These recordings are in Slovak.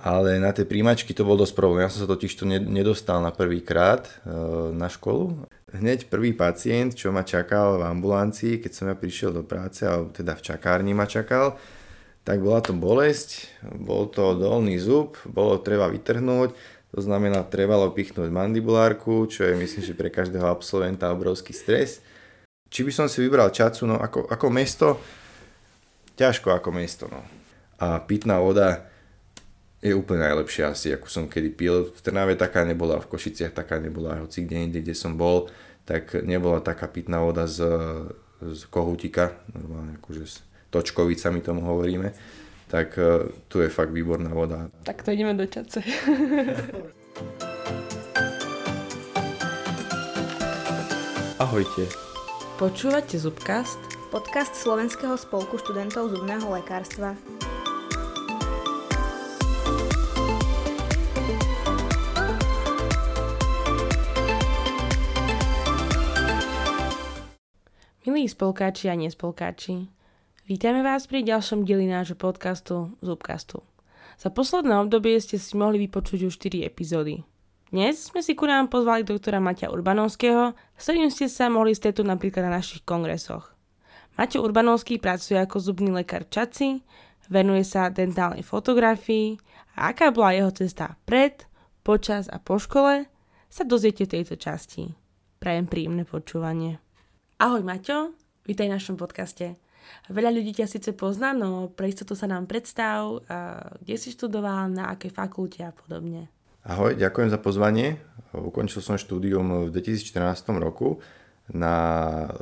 Ale na tej príjmačky to bol dosť problém. Ja som sa totiž to nedostal na prvý krát e, na školu. Hneď prvý pacient, čo ma čakal v ambulancii, keď som ja prišiel do práce, alebo teda v čakárni ma čakal, tak bola to bolesť, bol to dolný zub, bolo treba vytrhnúť, to znamená, trebalo pichnúť mandibulárku, čo je myslím, že pre každého absolventa obrovský stres. Či by som si vybral Čacu, no ako, ako mesto, ťažko ako mesto, no. A pitná voda, je úplne najlepšia asi, ako som kedy pil. V Trnave taká nebola, v Košiciach taká nebola, hoci kde inde, kde som bol, tak nebola taká pitná voda z, z kohútika, normálne akože s točkovicami tomu hovoríme, tak uh, tu je fakt výborná voda. Tak to ideme do čace. Ahojte. Počúvate Zubcast? Podcast Slovenského spolku študentov zubného lekárstva. Milí spolkáči a nespolkáči, vítame vás pri ďalšom dieli nášho podcastu Zubcastu. Za posledné obdobie ste si mohli vypočuť už 4 epizódy. Dnes sme si ku nám pozvali doktora Maťa Urbanovského, s ktorým ste sa mohli stretnúť napríklad na našich kongresoch. Maťo Urbanovský pracuje ako zubný lekár v Čaci, venuje sa dentálnej fotografii a aká bola jeho cesta pred, počas a po škole, sa dozviete v tejto časti. Prajem príjemné počúvanie. Ahoj Maťo, vítaj v našom podcaste. Veľa ľudí ťa síce pozná, no pre istotu sa nám predstav, kde si študoval, na akej fakulte a podobne. Ahoj, ďakujem za pozvanie. Ukončil som štúdium v 2014 roku na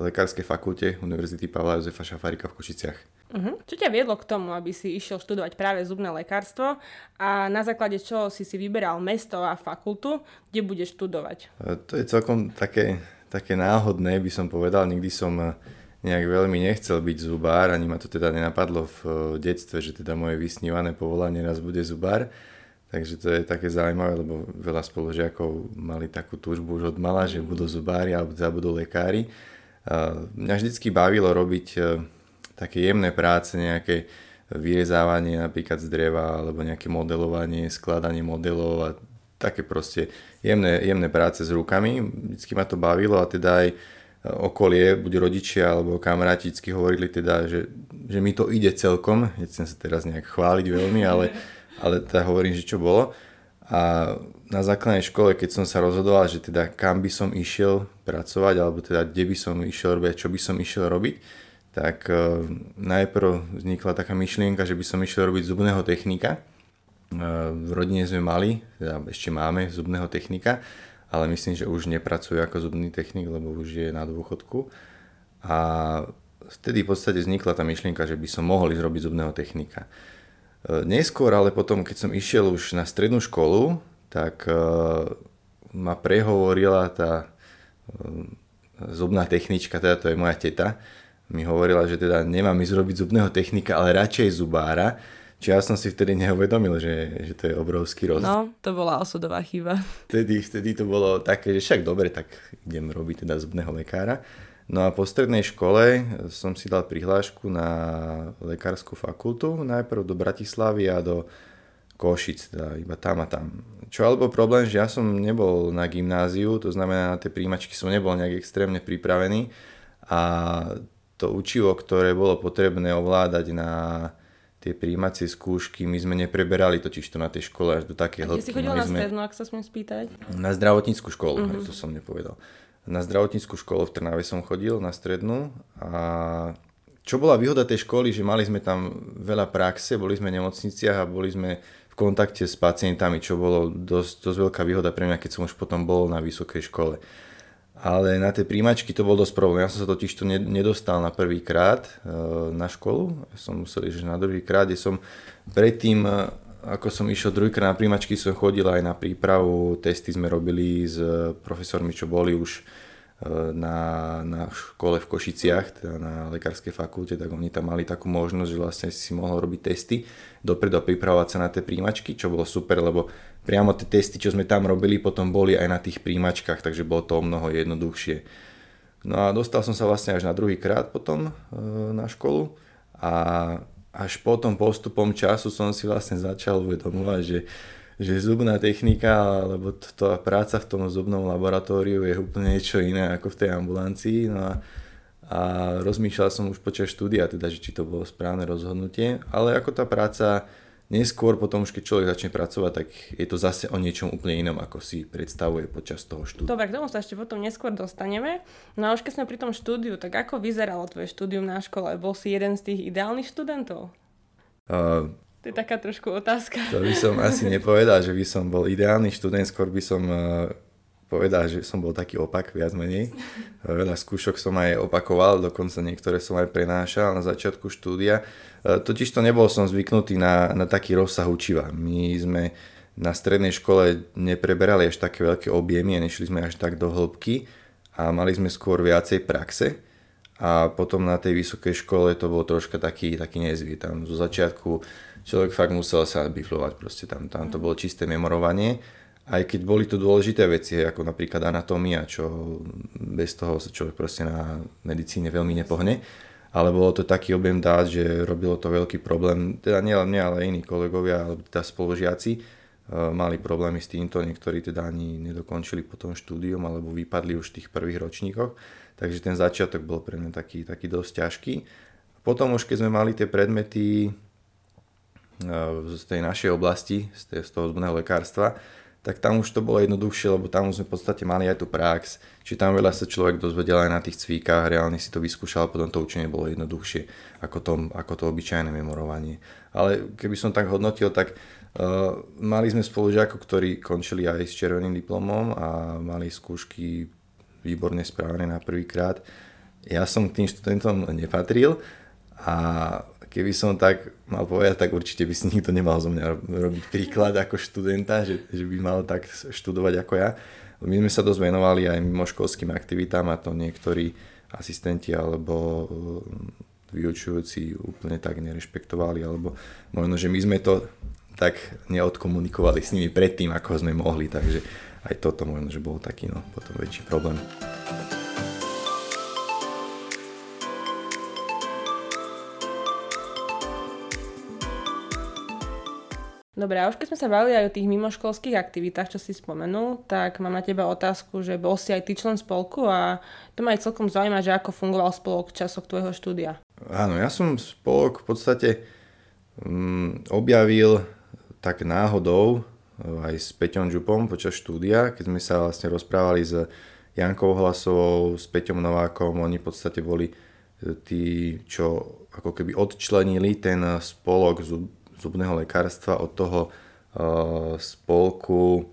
Lekárskej fakulte Univerzity Pavla Jozefa Šafárika v Košiciach. Uh-huh. Čo ťa viedlo k tomu, aby si išiel študovať práve zubné lekárstvo a na základe čoho si si vyberal mesto a fakultu, kde budeš študovať? E, to je celkom také také náhodné, by som povedal. Nikdy som eh, nejak veľmi nechcel byť zubár, ani ma to teda nenapadlo v eh, detstve, že teda moje vysnívané povolanie raz bude zubár. Takže to je také zaujímavé, lebo veľa spolužiakov mali takú túžbu už od mala, že budú zubári alebo teda budú lekári. Mňa vždycky bavilo robiť eh, také jemné práce, nejaké vyrezávanie napríklad z dreva alebo nejaké modelovanie, skladanie modelov a také proste jemné, jemné práce s rukami. Vždycky ma to bavilo a teda aj okolie, buď rodičia alebo kamaráti vždycky hovorili teda, že, že mi to ide celkom. Nechcem sa teraz nejak chváliť veľmi, ale, ale teda hovorím, že čo bolo. A na základnej škole, keď som sa rozhodoval, že teda kam by som išiel pracovať, alebo teda kde by som išiel robiť, čo by som išiel robiť, tak uh, najprv vznikla taká myšlienka, že by som išiel robiť zubného technika v rodine sme mali, teda ešte máme zubného technika, ale myslím, že už nepracuje ako zubný technik, lebo už je na dôchodku. A vtedy v podstate vznikla tá myšlienka, že by som mohol ísť robiť zubného technika. E, neskôr, ale potom, keď som išiel už na strednú školu, tak e, ma prehovorila tá e, zubná technička, teda to je moja teta, mi hovorila, že teda nemám ísť robiť zubného technika, ale radšej zubára, Čiže ja som si vtedy neuvedomil, že, že to je obrovský rozdiel. No, to bola osudová chyba. Vtedy, vtedy to bolo také, že však dobre, tak idem robiť teda zubného lekára. No a po strednej škole som si dal prihlášku na lekárskú fakultu, najprv do Bratislavy a do Košic, teda iba tam a tam. Čo alebo problém, že ja som nebol na gymnáziu, to znamená na tie príjmačky som nebol nejak extrémne pripravený a to učivo, ktoré bolo potrebné ovládať na tie príjmacie skúšky, my sme nepreberali totiž to na tej škole až do také hĺbky. si chodil na sme... strednú, ak sa smiem spýtať? Na zdravotníckú školu, uh-huh. to som nepovedal. Na zdravotníckú školu v Trnave som chodil, na strednú a čo bola výhoda tej školy, že mali sme tam veľa praxe, boli sme v nemocniciach a boli sme v kontakte s pacientami, čo bolo dosť, dosť veľká výhoda pre mňa, keď som už potom bol na vysokej škole. Ale na tej príjmačky to bol dosť problém. Ja som sa totiž to nedostal na prvý krát e, na školu. Ja som musel ísť na druhý krát, kde som predtým, e, ako som išiel druhýkrát na príjmačky, som chodil aj na prípravu. Testy sme robili s profesormi, čo boli už na, na škole v Košiciach, teda na lekárskej fakulte, tak oni tam mali takú možnosť, že vlastne si mohol robiť testy dopredu pripravovať sa na tie príjmačky, čo bolo super, lebo priamo tie testy, čo sme tam robili, potom boli aj na tých príjmačkách, takže bolo to o mnoho jednoduchšie. No a dostal som sa vlastne až na druhý krát potom e, na školu a až potom postupom času som si vlastne začal uvedomovať, že, že zubná technika alebo tá práca v tom zubnom laboratóriu je úplne niečo iné ako v tej ambulancii. No a, a rozmýšľal som už počas štúdia, teda, že či to bolo správne rozhodnutie, ale ako tá práca neskôr potom už keď človek začne pracovať, tak je to zase o niečom úplne inom, ako si predstavuje počas toho štúdia. Dobre, k tomu sa ešte potom neskôr dostaneme. No a už keď sme pri tom štúdiu, tak ako vyzeralo tvoje štúdium na škole? Bol si jeden z tých ideálnych študentov? Uh, to je taká trošku otázka. To by som asi nepovedal, že by som bol ideálny študent, skôr by som uh, povedal, že som bol taký opak viac menej. Veľa skúšok som aj opakoval, dokonca niektoré som aj prenášal na začiatku štúdia. E, totiž to nebol som zvyknutý na, na taký rozsah učiva. My sme na strednej škole nepreberali až také veľké objemy a nešli sme až tak do hĺbky a mali sme skôr viacej praxe a potom na tej vysokej škole to bolo troška taký, taký nezvy. Tam zo začiatku človek fakt musel sa biflovať, proste tam, tam to bolo čisté memorovanie aj keď boli to dôležité veci, ako napríklad anatómia, čo bez toho sa človek proste na medicíne veľmi nepohne, ale bolo to taký objem dát, že robilo to veľký problém, teda nielen mňa, ale iní kolegovia, alebo teda spolužiaci, e, mali problémy s týmto, niektorí teda ani nedokončili potom štúdium alebo vypadli už v tých prvých ročníkoch, takže ten začiatok bol pre mňa taký, taký dosť ťažký. Potom už keď sme mali tie predmety e, z tej našej oblasti, z toho zubného lekárstva, tak tam už to bolo jednoduchšie, lebo tam sme v podstate mali aj tú prax, či tam veľa sa človek dozvedel aj na tých cvíkach, reálne si to vyskúšal, potom to učenie bolo jednoduchšie ako to, ako to obyčajné memorovanie. Ale keby som tak hodnotil, tak uh, mali sme spolužiakov, ktorí končili aj s červeným diplomom a mali skúšky výborne správené na prvýkrát. Ja som k tým študentom nepatril a keby som tak mal povedať, tak určite by si nikto nemal zo mňa robiť príklad ako študenta, že, že by mal tak študovať ako ja. My sme sa dosť venovali aj mimoškolským aktivitám a to niektorí asistenti alebo eh, vyučujúci úplne tak nerešpektovali, alebo možno, že my sme to tak neodkomunikovali s nimi predtým, ako sme mohli, takže aj toto možno, že bol taký no, potom väčší problém. Dobre, a už keď sme sa bavili aj o tých mimoškolských aktivitách, čo si spomenul, tak mám na teba otázku, že bol si aj ty člen spolku a to ma aj celkom zaujíma, že ako fungoval spolok v časoch tvojho štúdia. Áno, ja som spolok v podstate um, objavil tak náhodou aj s Peťom Župom počas štúdia, keď sme sa vlastne rozprávali s Jankou Hlasovou, s Peťom Novákom, oni v podstate boli e, tí, čo ako keby odčlenili ten spolok zubného lekárstva od toho uh, spolku uh,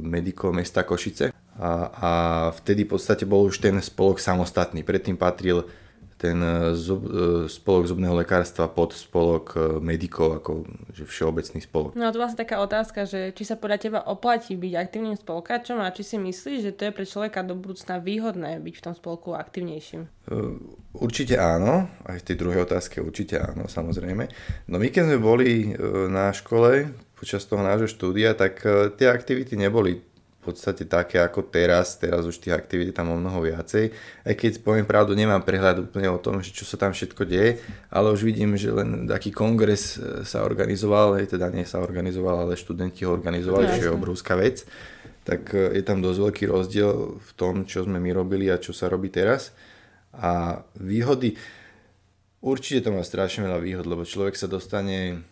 medikov mesta Košice. A, a vtedy v podstate bol už ten spolok samostatný. Predtým patril ten e, zub, e, spolok zubného lekárstva pod spolok e, medikov, ako že všeobecný spolok. No a to vlastne taká otázka, že či sa podľa teba oplatí byť aktívnym spolkáčom a či si myslíš, že to je pre človeka do budúcna výhodné byť v tom spolku aktívnejším? Určite áno, aj v tej druhej otázke určite áno, samozrejme. No my keď sme boli na škole počas toho nášho štúdia, tak tie aktivity neboli podstate také ako teraz, teraz už tých aktivít je tam o mnoho viacej. Aj keď poviem pravdu, nemám prehľad úplne o tom, že čo sa tam všetko deje, ale už vidím, že len taký kongres e, sa organizoval, teda nie sa organizoval, ale študenti ho organizovali, čo je obrovská vec. Tak e, je tam dosť veľký rozdiel v tom, čo sme my robili a čo sa robí teraz. A výhody, určite to má strašne veľa výhod, lebo človek sa dostane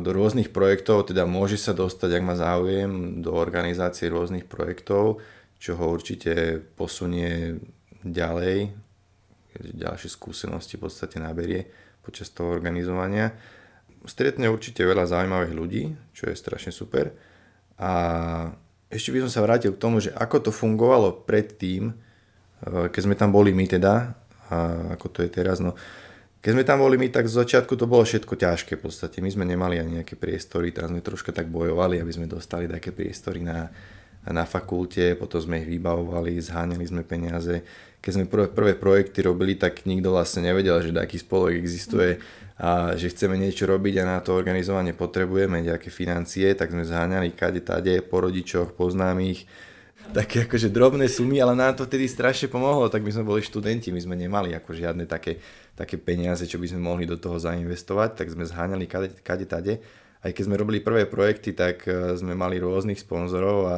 do rôznych projektov, teda môže sa dostať, ak má záujem, do organizácie rôznych projektov, čo ho určite posunie ďalej, ďalšie skúsenosti v podstate naberie počas toho organizovania. Stretne určite veľa zaujímavých ľudí, čo je strašne super. A ešte by som sa vrátil k tomu, že ako to fungovalo predtým, keď sme tam boli my teda, a ako to je teraz, no keď sme tam boli my, tak z začiatku to bolo všetko ťažké v podstate. My sme nemali ani nejaké priestory, tam sme troška tak bojovali, aby sme dostali také priestory na, na fakulte, potom sme ich vybavovali, zháňali sme peniaze. Keď sme prvé, prvé projekty robili, tak nikto vlastne nevedel, že taký spolok existuje a že chceme niečo robiť a na to organizovanie potrebujeme nejaké financie, tak sme zháňali kade tade, po rodičoch, po známych, také akože drobné sumy, ale nám to vtedy strašne pomohlo, tak my sme boli študenti, my sme nemali ako žiadne také, také peniaze, čo by sme mohli do toho zainvestovať, tak sme zháňali kade, kade tade. Aj keď sme robili prvé projekty, tak e, sme mali rôznych sponzorov a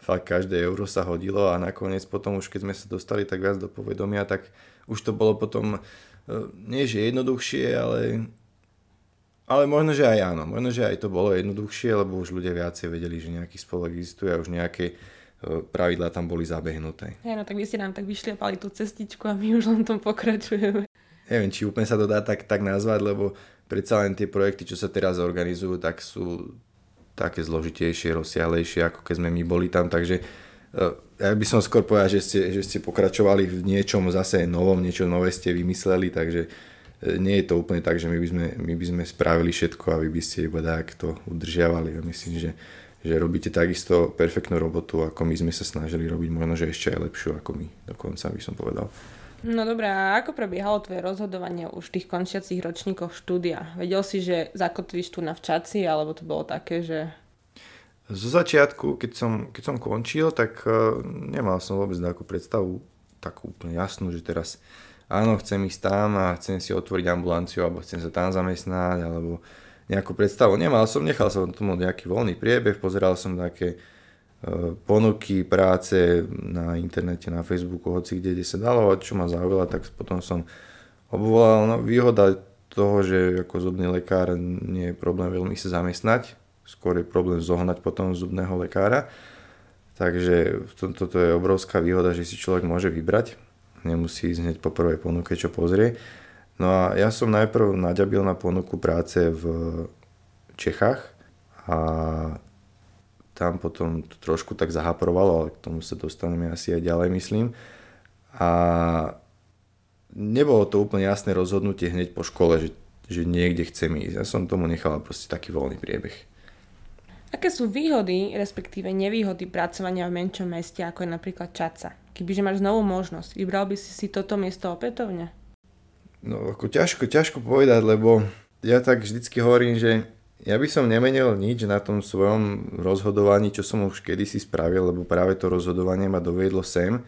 fakt každé euro sa hodilo a nakoniec potom už keď sme sa dostali tak viac do povedomia, tak už to bolo potom e, nie že jednoduchšie, ale ale možno, že aj áno. Možno, že aj to bolo jednoduchšie, lebo už ľudia viacej vedeli, že nejaký spolok existuje a už nejaké pravidlá tam boli zabehnuté. Hej, no tak vy ste nám tak vyšliapali tú cestičku a my už len tom pokračujeme. Neviem, či úplne sa to dá tak, tak nazvať, lebo predsa len tie projekty, čo sa teraz organizujú, tak sú také zložitejšie, rozsiahlejšie, ako keď sme my boli tam, takže e, ja by som skôr povedal, že ste, že ste pokračovali v niečom zase novom, niečo nové ste vymysleli, takže nie je to úplne tak, že my by sme, my by sme spravili všetko a vy by ste iba tak to udržiavali. Ja myslím, že, že robíte takisto perfektnú robotu, ako my sme sa snažili robiť, možno, že ešte aj lepšiu ako my, dokonca by som povedal. No dobré, a ako prebiehalo tvoje rozhodovanie už v tých končiacich ročníkoch štúdia? Vedel si, že zakotvíš tu na včaci, alebo to bolo také, že... Zo začiatku, keď som, keď som končil, tak uh, nemal som vôbec takú predstavu, takú úplne jasnú, že teraz áno, chcem ísť tam a chcem si otvoriť ambulanciu alebo chcem sa tam zamestnať alebo nejakú predstavu. Nemal som, nechal som tomu nejaký voľný priebeh, pozeral som také e, ponuky práce na internete, na Facebooku, hoci kde, kde sa dalo, čo ma zaujalo, tak potom som obvolal. No, výhoda toho, že ako zubný lekár nie je problém veľmi sa zamestnať, skôr je problém zohnať potom zubného lekára. Takže toto je obrovská výhoda, že si človek môže vybrať nemusí ísť hneď po prvej ponuke, čo pozrie. No a ja som najprv naďabil na ponuku práce v Čechách a tam potom to trošku tak zahaprovalo, ale k tomu sa dostaneme asi aj ďalej, myslím. A nebolo to úplne jasné rozhodnutie hneď po škole, že, že niekde chcem ísť. Ja som tomu nechal proste taký voľný priebeh. Aké sú výhody, respektíve nevýhody pracovania v menšom meste, ako je napríklad Čaca? Kebyže máš novú možnosť, vybral by si si toto miesto opätovne? No ako ťažko, ťažko povedať, lebo ja tak vždycky hovorím, že ja by som nemenil nič na tom svojom rozhodovaní, čo som už kedysi spravil, lebo práve to rozhodovanie ma dovedlo sem.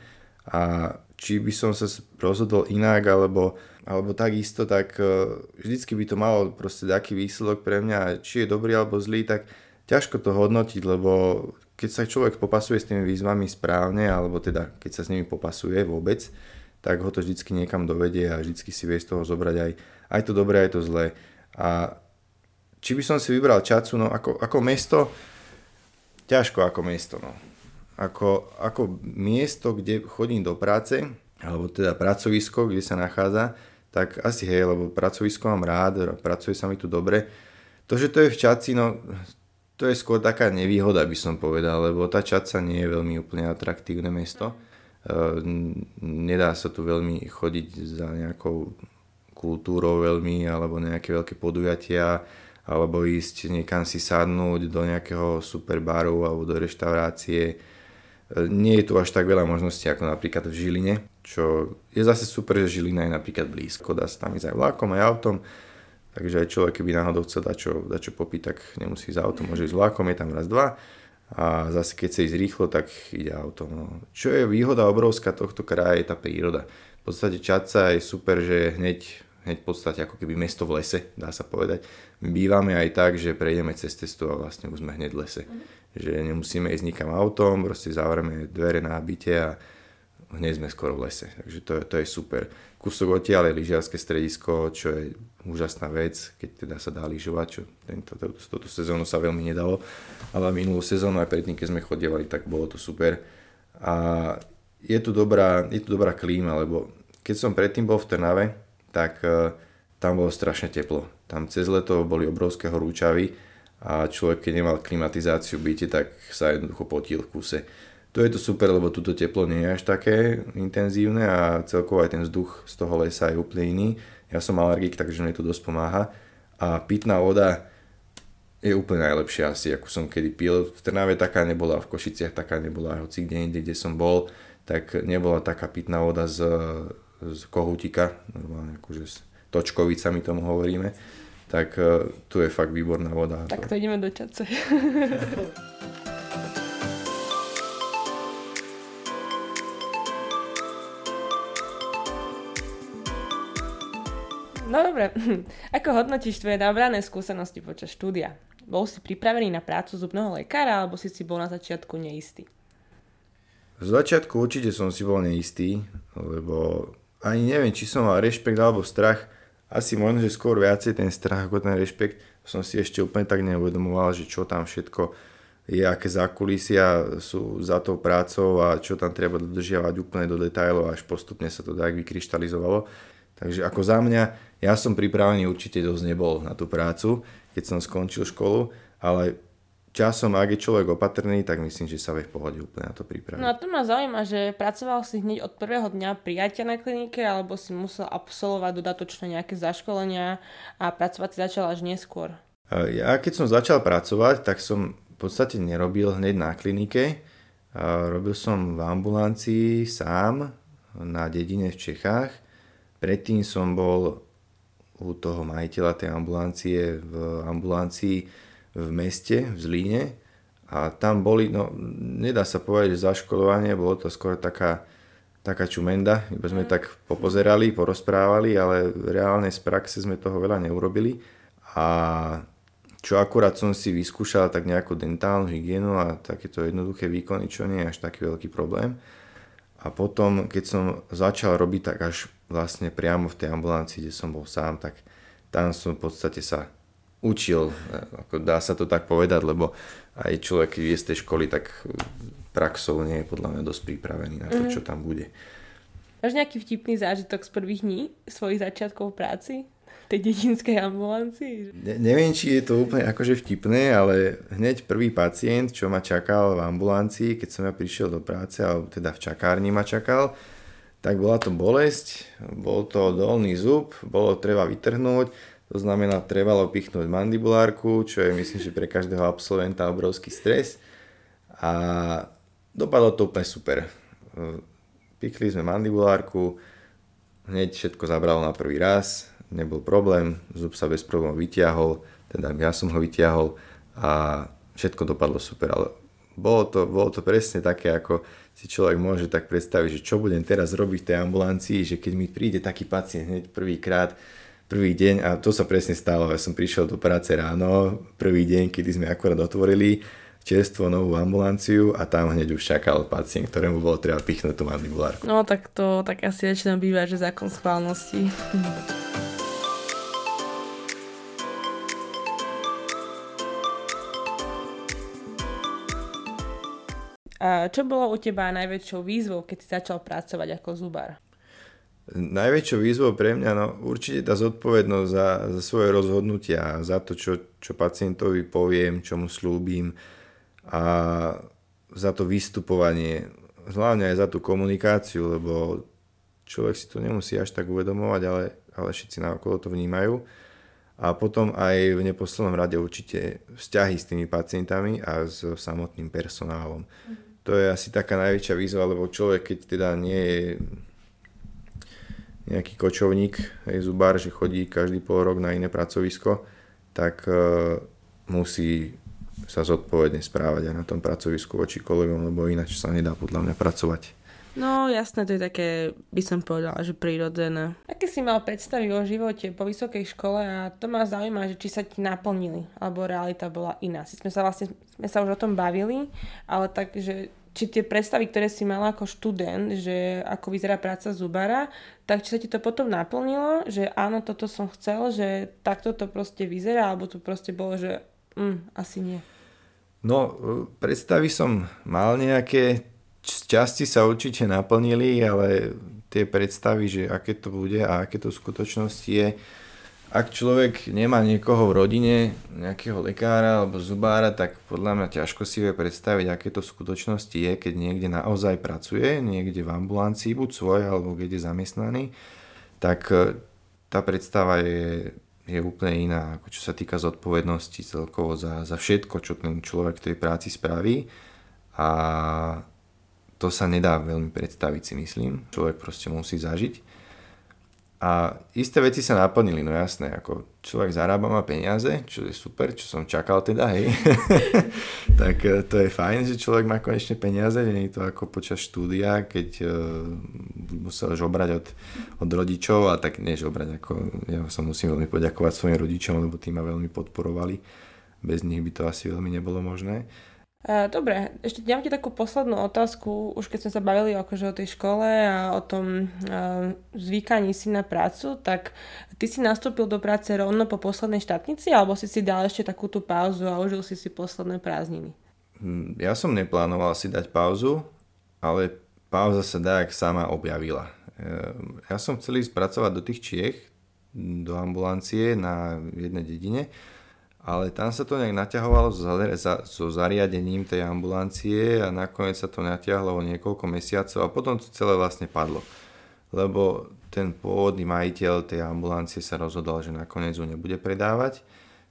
A či by som sa rozhodol inak alebo, alebo takisto, tak e, vždycky by to malo proste taký výsledok pre mňa, či je dobrý alebo zlý, tak ťažko to hodnotiť, lebo keď sa človek popasuje s tými výzvami správne, alebo teda keď sa s nimi popasuje vôbec, tak ho to vždycky niekam dovedie a vždycky si vie z toho zobrať aj, aj to dobré, aj to zlé. A či by som si vybral Čacu, no ako, ako mesto, ťažko ako mesto, no. Ako, ako miesto, kde chodím do práce, alebo teda pracovisko, kde sa nachádza, tak asi hej, lebo pracovisko mám rád, pracuje sa mi tu dobre. To, že to je v Čaci, no to je skôr taká nevýhoda, by som povedal, lebo tá Čaca nie je veľmi úplne atraktívne mesto. E, nedá sa tu veľmi chodiť za nejakou kultúrou veľmi, alebo nejaké veľké podujatia, alebo ísť niekam si sadnúť do nejakého super alebo do reštaurácie. E, nie je tu až tak veľa možností ako napríklad v Žiline, čo je zase super, že Žilina je napríklad blízko, dá sa tam ísť aj vlakom, aj autom Takže aj človek, keby náhodou chcel dať čo, dať čo popiť, tak nemusí ísť autom, môže ísť vlakom, je tam raz, dva. A zase keď chce ísť rýchlo, tak ide autom. No. Čo je výhoda obrovská tohto kraja, je tá príroda. V podstate Čaca je super, že je hneď, hneď v podstate ako keby mesto v lese, dá sa povedať. My bývame aj tak, že prejdeme cez cestu a vlastne už sme hneď v lese. Mm. Že nemusíme ísť nikam autom, proste zavrieme dvere na byte a hneď sme skoro v lese. Takže to, to je super kúsok odtiaľ je lyžiarske stredisko, čo je úžasná vec, keď teda sa dá lyžovať, čo tento, toto sezónu sa veľmi nedalo, ale minulú sezónu aj predtým, keď sme chodievali, tak bolo to super. A je tu dobrá, je tu dobrá klíma, lebo keď som predtým bol v Trnave, tak uh, tam bolo strašne teplo. Tam cez leto boli obrovské horúčavy a človek, keď nemal klimatizáciu byte, tak sa jednoducho potil v kuse tu je to super, lebo túto teplo nie je až také intenzívne a celkovo aj ten vzduch z toho lesa je úplne iný. Ja som alergik, takže mi to dosť pomáha. A pitná voda je úplne najlepšia asi, ako som kedy pil. V Trnave taká nebola, v Košiciach taká nebola, hoci kde inde, kde som bol, tak nebola taká pitná voda z, z kohútika, normálne akože s točkovicami tomu hovoríme. Tak uh, tu je fakt výborná voda. Tak to ideme do čace. No dobre, ako hodnotíš tvoje nabrané skúsenosti počas štúdia? Bol si pripravený na prácu zubného lekára, alebo si si bol na začiatku neistý? Z začiatku určite som si bol neistý, lebo ani neviem, či som mal rešpekt alebo strach. Asi možno, že skôr viacej ten strach ako ten rešpekt. Som si ešte úplne tak neuvedomoval, že čo tam všetko je, aké zákulisia sú za tou prácou a čo tam treba dodržiavať úplne do detajlov, až postupne sa to tak vykryštalizovalo. Takže ako za mňa, ja som pripravený určite dosť nebol na tú prácu, keď som skončil školu, ale časom, ak je človek opatrný, tak myslím, že sa vie v pohode úplne na to pripraviť. No a to ma zaujíma, že pracoval si hneď od prvého dňa prijatia na klinike, alebo si musel absolvovať dodatočne nejaké zaškolenia a pracovať si začal až neskôr? Ja keď som začal pracovať, tak som v podstate nerobil hneď na klinike. Robil som v ambulancii sám na dedine v Čechách. Predtým som bol u toho majiteľa tej ambulancie v ambulancii v meste, v Zlíne. A tam boli, no nedá sa povedať, že zaškolovanie, bolo to skôr taká, taká čumenda, iba sme mm. tak popozerali, porozprávali, ale reálne z praxe sme toho veľa neurobili. A čo akurát som si vyskúšal tak nejakú dentálnu hygienu a takéto jednoduché výkony, čo nie je až taký veľký problém. A potom, keď som začal robiť tak až vlastne priamo v tej ambulancii, kde som bol sám, tak tam som v podstate sa učil, ako dá sa to tak povedať, lebo aj človek, keď je z tej školy, tak praxou nie je podľa mňa dosť pripravený na to, mm. čo tam bude. Máš nejaký vtipný zážitok z prvých dní svojich začiatkov v práci? Tej dedinskej ambulancii. Ne, neviem, či je to úplne akože vtipné, ale hneď prvý pacient, čo ma čakal v ambulancii, keď som ja prišiel do práce, alebo teda v čakárni ma čakal, tak bola to bolesť, bol to dolný zub, bolo treba vytrhnúť, to znamená, trebalo pichnúť mandibulárku, čo je myslím, že pre každého absolventa obrovský stres. A dopadlo to úplne super. Pichli sme mandibulárku, hneď všetko zabralo na prvý raz, nebol problém, zub sa bez problémov vytiahol, teda ja som ho vytiahol a všetko dopadlo super, ale bolo to, bolo to presne také, ako si človek môže tak predstaviť, že čo budem teraz robiť v tej ambulancii, že keď mi príde taký pacient hneď prvýkrát, prvý deň a to sa presne stalo, ja som prišiel do práce ráno, prvý deň, kedy sme akorát otvorili čerstvo novú ambulanciu a tam hneď už čakal pacient, ktorému bolo treba pichnúť tú mandibulárku. No tak to tak asi väčšinou býva, že zákon schválnosti. čo bolo u teba najväčšou výzvou, keď si začal pracovať ako zubar? Najväčšou výzvou pre mňa, no určite tá zodpovednosť za, za svoje rozhodnutia, za to, čo, čo pacientovi poviem, čo mu slúbim a za to vystupovanie, hlavne aj za tú komunikáciu, lebo človek si to nemusí až tak uvedomovať, ale, ale všetci okolo to vnímajú. A potom aj v neposlednom rade určite vzťahy s tými pacientami a s samotným personálom. Mm to je asi taká najväčšia výzva, lebo človek, keď teda nie je nejaký kočovník, je zubár, že chodí každý pol rok na iné pracovisko, tak uh, musí sa zodpovedne správať aj na tom pracovisku voči kolegom, lebo ináč sa nedá podľa mňa pracovať. No jasné, to je také, by som povedala, že prirodzené. Aké si mal predstavy o živote po vysokej škole a to ma zaujíma, že či sa ti naplnili, alebo realita bola iná. Si sme sa vlastne, sme sa už o tom bavili, ale tak, že či tie predstavy, ktoré si mala ako študent, že ako vyzerá práca zubára, tak či sa ti to potom naplnilo, že áno, toto som chcel, že takto to proste vyzerá, alebo to proste bolo, že mm, asi nie. No, predstavy som mal nejaké, časti sa určite naplnili, ale tie predstavy, že aké to bude a aké to v skutočnosti je, ak človek nemá niekoho v rodine, nejakého lekára alebo zubára, tak podľa mňa ťažko si vie predstaviť, aké to v skutočnosti je, keď niekde naozaj pracuje, niekde v ambulancii, buď svoj alebo kde je zamestnaný, tak e, tá predstava je, je úplne iná, ako čo sa týka zodpovednosti celkovo za, za všetko, čo ten človek v tej práci spraví. A to sa nedá veľmi predstaviť, si myslím. Človek proste musí zažiť. A isté veci sa naplnili, no jasné, ako človek zarába má peniaze, čo je super, čo som čakal teda, hej. tak e, to je fajn, že človek má konečne peniaze, nie je to ako počas štúdia, keď uh, musel žobrať od, od rodičov a tak nie žobrať, ako ja sa musím veľmi poďakovať svojim rodičom, lebo tí ma veľmi podporovali. Bez nich by to asi veľmi nebolo možné. Dobre, ešte dám ti takú poslednú otázku, už keď sme sa bavili akože o tej škole a o tom uh, zvykaní si na prácu, tak ty si nastúpil do práce rovno po poslednej štátnici alebo si si dal ešte takú tú pauzu a užil si si posledné prázdniny? Hm, ja som neplánoval si dať pauzu, ale pauza sa dá, ak sama objavila. Ehm, ja som chcel ísť pracovať do tých Čiech, do ambulancie na jednej dedine, ale tam sa to nejak naťahovalo so zariadením tej ambulancie a nakoniec sa to natiahlo o niekoľko mesiacov a potom to celé vlastne padlo. Lebo ten pôvodný majiteľ tej ambulancie sa rozhodol, že nakoniec ju nebude predávať,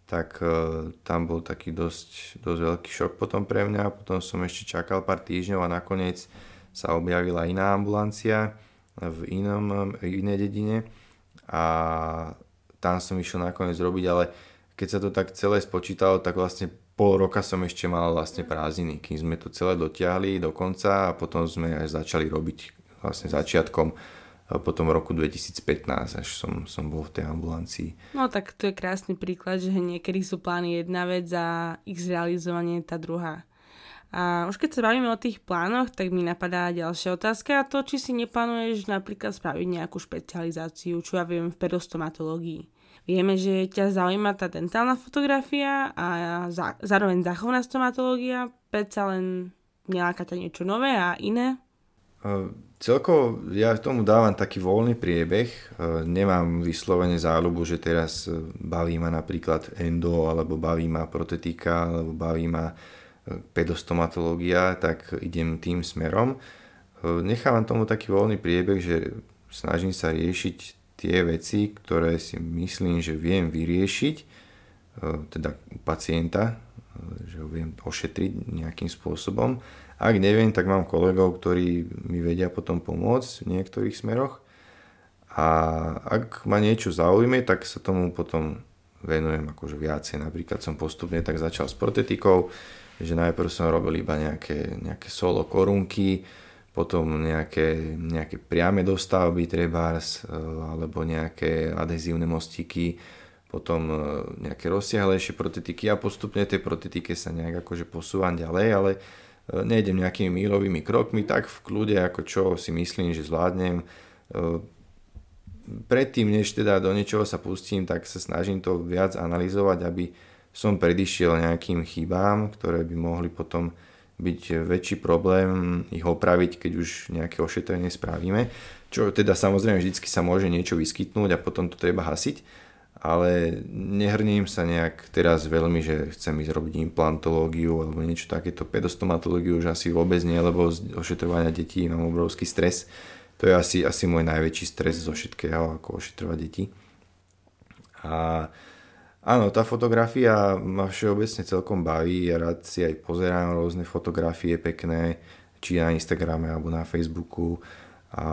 tak e, tam bol taký dosť, dosť veľký šok potom pre mňa. Potom som ešte čakal pár týždňov a nakoniec sa objavila iná ambulancia v, inom, v inej dedine a tam som išiel nakoniec robiť, ale keď sa to tak celé spočítalo, tak vlastne pol roka som ešte mal vlastne prázdniny, kým sme to celé dotiahli do konca a potom sme aj začali robiť vlastne začiatkom potom roku 2015, až som, som bol v tej ambulancii. No tak to je krásny príklad, že niekedy sú plány jedna vec a ich zrealizovanie tá druhá. A už keď sa bavíme o tých plánoch, tak mi napadá ďalšia otázka a to, či si neplánuješ napríklad spraviť nejakú špecializáciu, čo ja viem v pedostomatológii. Vieme, že ťa zaujíma tá dentálna fotografia a za, zároveň zachovná stomatológia, predsa len neláka ťa niečo nové a iné? Uh, celkovo ja tomu dávam taký voľný priebeh. Uh, nemám vyslovene záľubu, že teraz uh, baví ma napríklad endo, alebo baví ma protetika, alebo baví ma pedostomatológia, tak idem tým smerom. Nechávam tomu taký voľný priebeh, že snažím sa riešiť tie veci, ktoré si myslím, že viem vyriešiť, e, teda u pacienta, e, že ho viem ošetriť nejakým spôsobom. Ak neviem, tak mám kolegov, ktorí mi vedia potom pomôcť v niektorých smeroch. A ak ma niečo zaujme, tak sa tomu potom venujem akože viacej. Napríklad som postupne tak začal s protetikou, že najprv som robil iba nejaké, nejaké solo korunky, potom nejaké, nejaké priame dostavby trebárs, e, alebo nejaké adhezívne mostiky, potom e, nejaké rozsiahlejšie protetiky a postupne tej protetike sa nejak akože posúvam ďalej, ale e, nejdem nejakými mílovými krokmi, tak v kľude ako čo si myslím, že zvládnem. Predtým, než teda do niečoho sa pustím, tak sa snažím to viac analyzovať, aby som predišiel nejakým chybám, ktoré by mohli potom byť väčší problém ich opraviť, keď už nejaké ošetrenie spravíme. Čo teda samozrejme vždycky sa môže niečo vyskytnúť a potom to treba hasiť, ale nehrním sa nejak teraz veľmi, že chcem ísť robiť implantológiu alebo niečo takéto. Pedostomatológiu už asi vôbec nie, lebo z ošetrovania detí mám obrovský stres. To je asi, asi môj najväčší stres zo všetkého, ako ošetrovať deti. A Áno, tá fotografia ma všeobecne celkom baví, ja rád si aj pozerám rôzne fotografie pekné, či na Instagrame alebo na Facebooku. A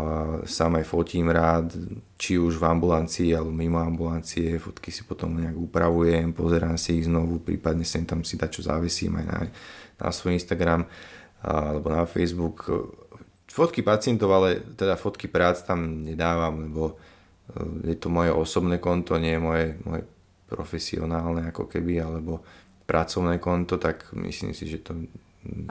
sám aj fotím rád, či už v ambulancii alebo mimo ambulancie, fotky si potom nejak upravujem, pozerám si ich znovu, prípadne sem tam si dať čo závesím aj na, na svoj Instagram alebo na Facebook. Fotky pacientov, ale teda fotky prác tam nedávam, lebo je to moje osobné konto, nie je moje, moje profesionálne ako keby, alebo pracovné konto, tak myslím si, že to...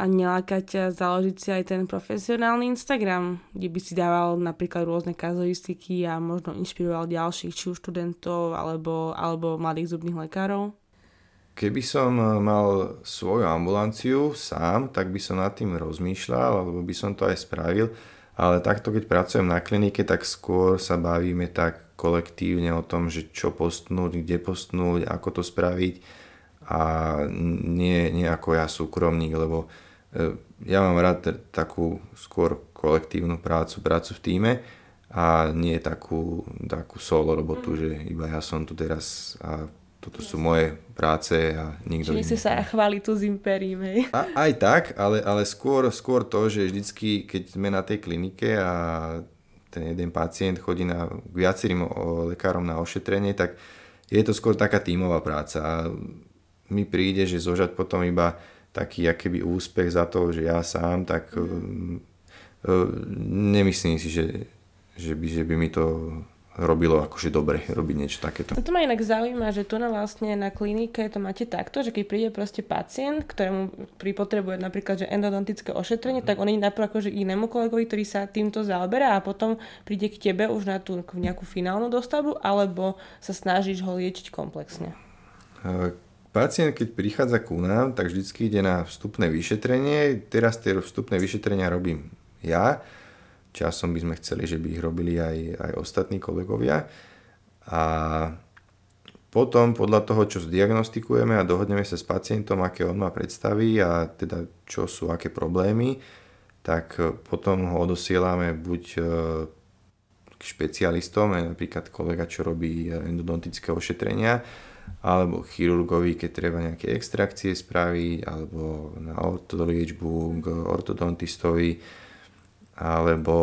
A neláka ťa založiť si aj ten profesionálny Instagram, kde by si dával napríklad rôzne kazuistiky a možno inšpiroval ďalších, či už študentov, alebo, alebo mladých zubných lekárov? Keby som eh, mal svoju ambulanciu sám, tak by som nad tým rozmýšľal, alebo by som to aj spravil, ale takto keď pracujem na klinike, tak skôr sa bavíme tak kolektívne o tom, že čo postnúť, kde postnúť, ako to spraviť. A nie, nie ako ja súkromník, lebo e, ja mám rád takú skôr kolektívnu prácu, prácu v týme a nie takú, takú solo robotu, že iba ja som tu teraz a toto sú moje práce a nikto Čiže si sa chváli tu z impérím, hej? A, aj tak, ale, ale skôr, skôr to, že vždycky, keď sme na tej klinike a ten jeden pacient chodí na, k viacerým lekárom na ošetrenie, tak je to skôr taká tímová práca a mi príde, že zožať potom iba taký akýby úspech za to, že ja sám, tak mm. nemyslím si, že, že by, že by mi to robilo akože dobre robiť niečo takéto. No to ma inak zaujíma, že tu na vlastne na klinike to máte takto, že keď príde proste pacient, ktorému potrebuje napríklad že endodontické ošetrenie, tak on ide najprv akože inému kolegovi, ktorý sa týmto zaoberá a potom príde k tebe už na tú nejakú finálnu dostavbu, alebo sa snažíš ho liečiť komplexne? Pacient, keď prichádza ku nám, tak vždycky ide na vstupné vyšetrenie. Teraz tie vstupné vyšetrenia robím ja časom by sme chceli, že by ich robili aj, aj ostatní kolegovia. A potom podľa toho, čo zdiagnostikujeme a dohodneme sa s pacientom, aké on má predstavy a teda čo sú aké problémy, tak potom ho odosielame buď e, k špecialistom, napríklad kolega, čo robí endodontické ošetrenia, alebo chirurgovi, keď treba nejaké extrakcie spraviť, alebo na ortodoliečbu k ortodontistovi, alebo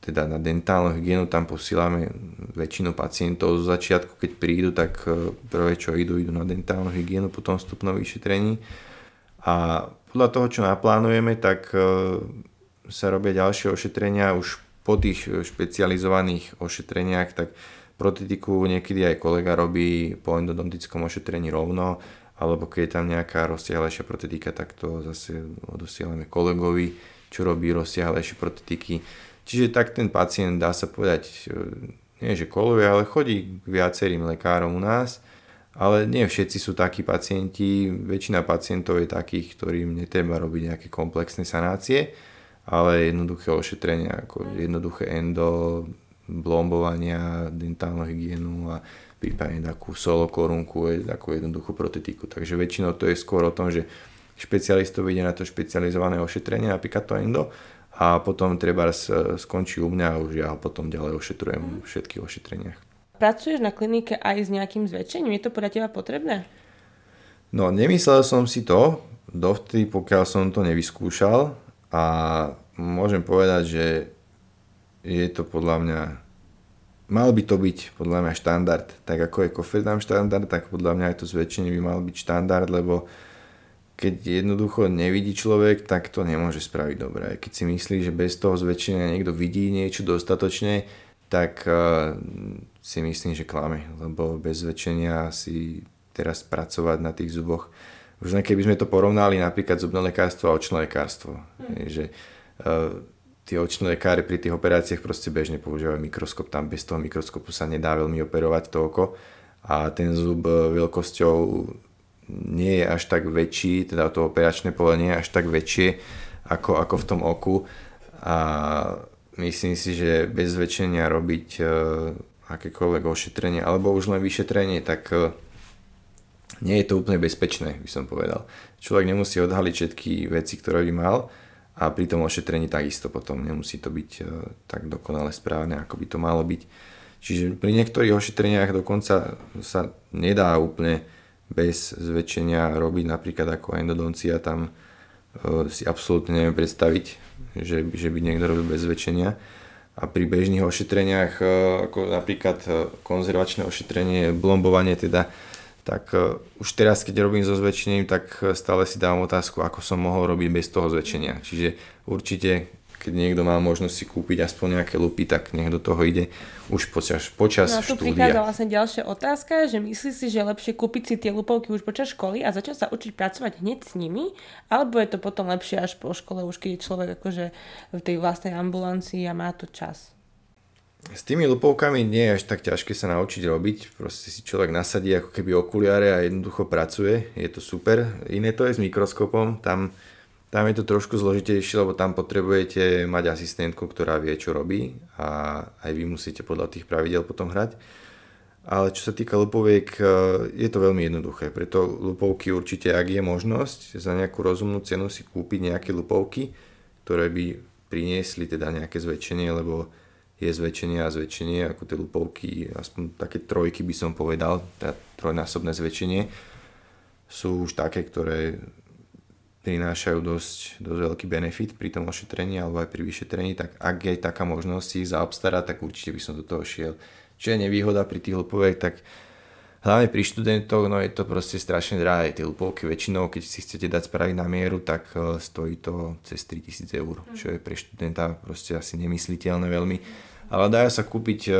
teda na dentálnu hygienu tam posílame väčšinu pacientov zo začiatku, keď prídu, tak e, prvé čo idú, idú na dentálnu hygienu po tom vstupnom vyšetrení. A podľa toho, čo naplánujeme, tak e, sa robia ďalšie ošetrenia už po tých špecializovaných ošetreniach, tak protetiku niekedy aj kolega robí po endodontickom ošetrení rovno, alebo keď je tam nejaká rozsiahlejšia protetika, tak to zase odosielame kolegovi čo robí rozsiahlejšie protetiky. Čiže tak ten pacient, dá sa povedať, e, nie že koluje, ale chodí k viacerým lekárom u nás, ale nie všetci sú takí pacienti, väčšina pacientov je takých, ktorým netreba robiť nejaké komplexné sanácie, ale jednoduché ošetrenia, ako jednoduché endo, blombovania, dentálnu hygienu a prípadne takú solo korunku, takú jednoduchú protetiku. Takže väčšinou to je skôr o tom, že špecialistov ide na to špecializované ošetrenie, napríklad to endo, a potom treba skončí u mňa a už ja potom ďalej ošetrujem v všetkých ošetreniach. Pracuješ na klinike aj s nejakým zväčšením? Je to podľa teba potrebné? No, nemyslel som si to, dovtedy, pokiaľ som to nevyskúšal a môžem povedať, že je to podľa mňa mal by to byť podľa mňa štandard. Tak ako je kofedám štandard, tak podľa mňa aj to zväčšenie by mal byť štandard, lebo keď jednoducho nevidí človek, tak to nemôže spraviť dobre. Keď si myslí, že bez toho zväčšenia niekto vidí niečo dostatočne, tak uh, si myslím, že klame, lebo bez zväčšenia si teraz pracovať na tých zuboch. Už len keby sme to porovnali napríklad zubné lekárstvo a očné lekárstvo. Mm. že uh, tí oční lekári pri tých operáciách proste bežne používajú mikroskop, tam bez toho mikroskopu sa nedá veľmi operovať to oko a ten zub veľkosťou nie je až tak väčší, teda to operačné pole nie je až tak väčšie ako, ako v tom oku a myslím si, že bez väčšenia robiť uh, akékoľvek ošetrenie alebo už len vyšetrenie, tak uh, nie je to úplne bezpečné, by som povedal. Človek nemusí odhaliť všetky veci, ktoré by mal a pri tom ošetrení takisto potom nemusí to byť uh, tak dokonale správne, ako by to malo byť. Čiže pri niektorých ošetreniach dokonca sa nedá úplne bez zväčšenia robiť napríklad ako endodoncia, tam uh, si absolútne neviem predstaviť, že, že by niekto robil bez zväčšenia. A pri bežných ošetreniach, uh, ako napríklad uh, konzervačné ošetrenie, blombovanie teda, tak už teraz, keď robím so zväčšením, tak stále si dávam otázku, ako som mohol robiť bez toho zväčšenia. Čiže určite keď niekto má možnosť si kúpiť aspoň nejaké lupy, tak nech do toho ide už počas, počas no, tu štúdia. prichádza vlastne ďalšia otázka, že myslíš si, že je lepšie kúpiť si tie lupovky už počas školy a začať sa učiť pracovať hneď s nimi, alebo je to potom lepšie až po škole, už keď je človek akože v tej vlastnej ambulancii a má to čas? S tými lupovkami nie je až tak ťažké sa naučiť robiť, proste si človek nasadí ako keby okuliare a jednoducho pracuje, je to super. Iné to je s mikroskopom, tam tam je to trošku zložitejšie, lebo tam potrebujete mať asistentku, ktorá vie, čo robí a aj vy musíte podľa tých pravidel potom hrať. Ale čo sa týka lupoviek, e, je to veľmi jednoduché. Preto lupovky určite, ak je možnosť za nejakú rozumnú cenu si kúpiť nejaké lupovky, ktoré by priniesli teda nejaké zväčšenie, lebo je zväčšenie a zväčšenie, ako tie lupovky, aspoň také trojky by som povedal, teda trojnásobné zväčšenie, sú už také, ktoré prinášajú dosť, dosť veľký benefit pri tom ošetrení alebo aj pri vyšetrení, tak ak je taká možnosť si zaobstarať, tak určite by som do toho šiel. Čo je nevýhoda pri tých lupoviek, tak hlavne pri študentoch, no je to proste strašne drahé. Tie lupovky väčšinou, keď si chcete dať spraviť na mieru, tak e, stojí to cez 3000 eur, čo je pre študenta proste asi nemysliteľné veľmi. ale dajú sa kúpiť uh,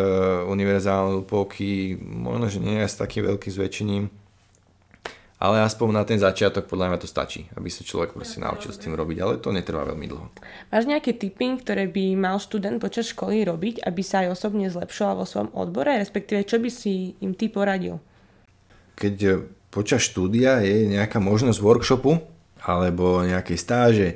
univerzálne lupolky, možno, že nie s takým veľkým zväčšením, ale aspoň na ten začiatok podľa mňa to stačí, aby sa človek proste naučil s tým robiť, ale to netrvá veľmi dlho. Máš nejaké tipy, ktoré by mal študent počas školy robiť, aby sa aj osobne zlepšoval vo svojom odbore, respektíve čo by si im ty poradil? Keď e, počas štúdia je nejaká možnosť workshopu, alebo nejakej stáže,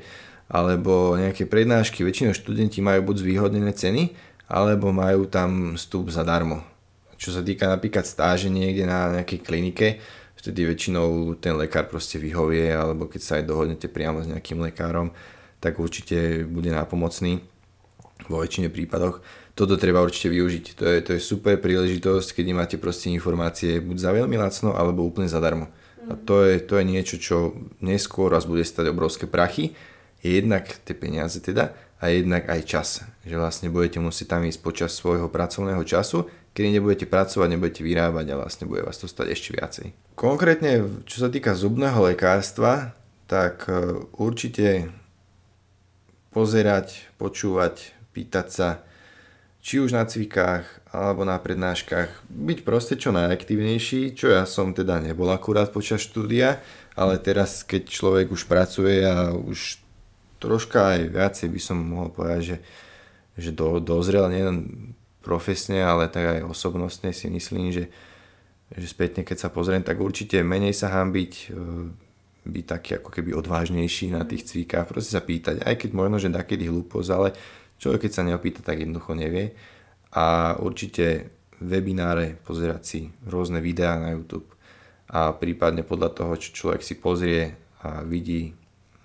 alebo nejaké prednášky, väčšinou študenti majú buď zvýhodnené ceny, alebo majú tam vstup zadarmo. Čo sa týka napríklad stáže niekde na nejakej klinike, vtedy väčšinou ten lekár proste vyhovie, alebo keď sa aj dohodnete priamo s nejakým lekárom, tak určite bude nápomocný vo väčšine prípadoch. Toto treba určite využiť. To je, to je super príležitosť, keď máte proste informácie buď za veľmi lacno, alebo úplne zadarmo. A to je, to je niečo, čo neskôr vás bude stať obrovské prachy. Je jednak tie peniaze teda a jednak aj čas. Že vlastne budete musieť tam ísť počas svojho pracovného času kedy nebudete pracovať, nebudete vyrábať a vlastne bude vás to stať ešte viacej. Konkrétne, čo sa týka zubného lekárstva, tak e, určite pozerať, počúvať, pýtať sa, či už na cvikách alebo na prednáškach, byť proste čo najaktívnejší, čo ja som teda nebol akurát počas štúdia, ale teraz keď človek už pracuje a už troška aj viacej by som mohol povedať, že, že do, dozrel nielen profesne, ale tak aj osobnostne si myslím, že, že spätne keď sa pozriem, tak určite menej sa hambiť, e, byť taký ako keby odvážnejší na tých cvikách, proste sa pýtať, aj keď možno, že takedy hlúposť, ale človek keď sa neopýta, tak jednoducho nevie. A určite webináre, pozerať si rôzne videá na YouTube a prípadne podľa toho, čo človek si pozrie a vidí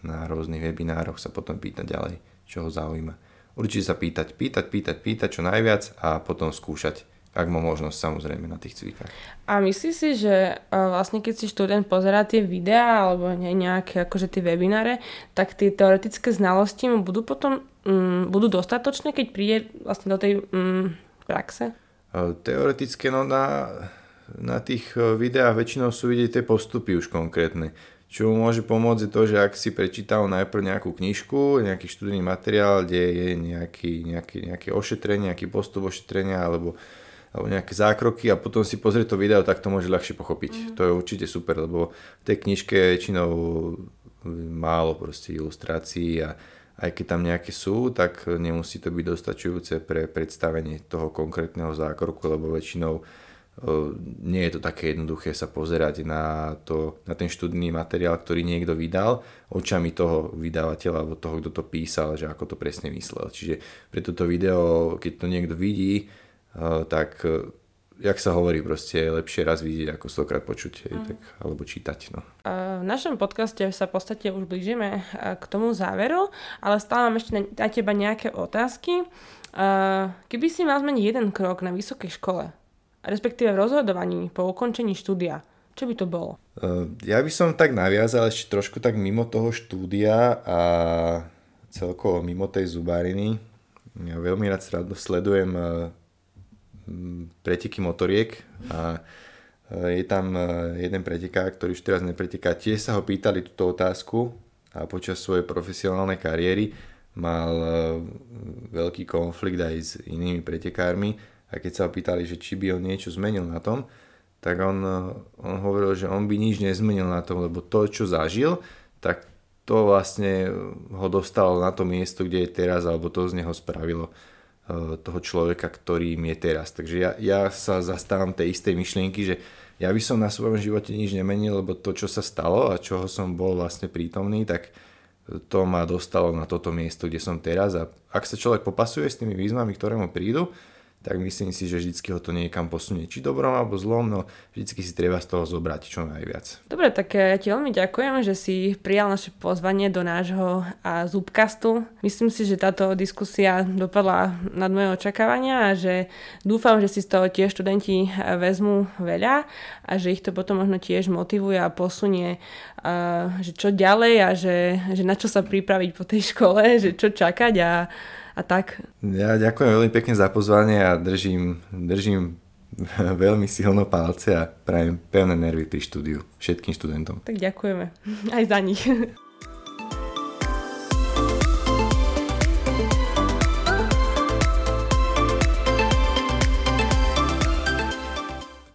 na rôznych webinároch, sa potom pýtať ďalej, čo ho zaujíma určite sa pýtať, pýtať, pýtať, pýtať čo najviac a potom skúšať ak má možnosť samozrejme na tých cvikách. A myslíš si, že vlastne keď si študent pozerá tie videá alebo nejaké akože tie webináre, tak tie teoretické znalosti mu budú potom mm, budú dostatočné, keď príde vlastne do tej mm, praxe? Teoretické, no na, na tých e, videách väčšinou sú vidieť tie postupy už konkrétne. Čo mu môže pomôcť je to, že ak si prečítal najprv nejakú knižku, nejaký študijný materiál, kde je nejaký, nejaký, nejaké ošetrenie, nejaký postup ošetrenia alebo, alebo nejaké zákroky a potom si pozrie to video, tak to môže ľahšie pochopiť. Mm. To je určite super, lebo v tej knižke je väčšinou málo proste ilustrácií a aj keď tam nejaké sú, tak nemusí to byť dostačujúce pre predstavenie toho konkrétneho zákroku, lebo väčšinou nie je to také jednoduché sa pozerať na, to, na ten študný materiál, ktorý niekto vydal očami toho vydavateľa alebo toho, kto to písal, že ako to presne myslel. Čiže pre toto video, keď to niekto vidí, tak jak sa hovorí, proste je lepšie raz vidieť, ako stokrát počuť, mm. tak, alebo čítať. No. V našom podcaste sa v podstate už blížime k tomu záveru, ale stále mám ešte na teba nejaké otázky. Keby si mal zmeniť jeden krok na vysokej škole, respektíve v rozhodovaní po ukončení štúdia. Čo by to bolo? Eh, ja by som tak naviazal ešte trošku tak mimo toho štúdia a celkovo mimo tej zubáriny. Ja veľmi rád sledujem eh, preteky motoriek a eh, je tam jeden pretekár, ktorý už teraz nepreteká. Tiež sa ho pýtali túto otázku a počas svojej profesionálnej kariéry mal veľký konflikt aj s inými pretekármi a keď sa ho pýtali, že či by on niečo zmenil na tom, tak on, on hovoril, že on by nič nezmenil na tom, lebo to, čo zažil, tak to vlastne ho dostalo na to miesto, kde je teraz, alebo to z neho spravilo e, toho človeka, ktorým je teraz. Takže ja, ja sa zastávam tej istej myšlienky, že ja by som na svojom živote nič nemenil, lebo to, čo sa stalo a čoho som bol vlastne prítomný, tak to ma dostalo na toto miesto, kde som teraz a ak sa človek popasuje s tými výzvami, ktoré mu prídu, tak myslím si, že vždycky ho to niekam posunie. Či dobrom alebo zlom, no vždycky si treba z toho zobrať čo najviac. Dobre, tak eh, ja ti veľmi ďakujem, že si prijal naše pozvanie do nášho a Zubkastu. Myslím si, že táto diskusia dopadla nad moje očakávania a že dúfam, že si z toho tiež študenti eh, vezmú veľa a že ich to potom možno tiež motivuje a posunie, eh, že čo ďalej a že, že na čo sa pripraviť po tej škole, že čo čakať a a tak. Ja ďakujem veľmi pekne za pozvanie a držím, držím veľmi silno palce a prajem pevné nervy pri štúdiu všetkým študentom. Tak ďakujeme aj za nich.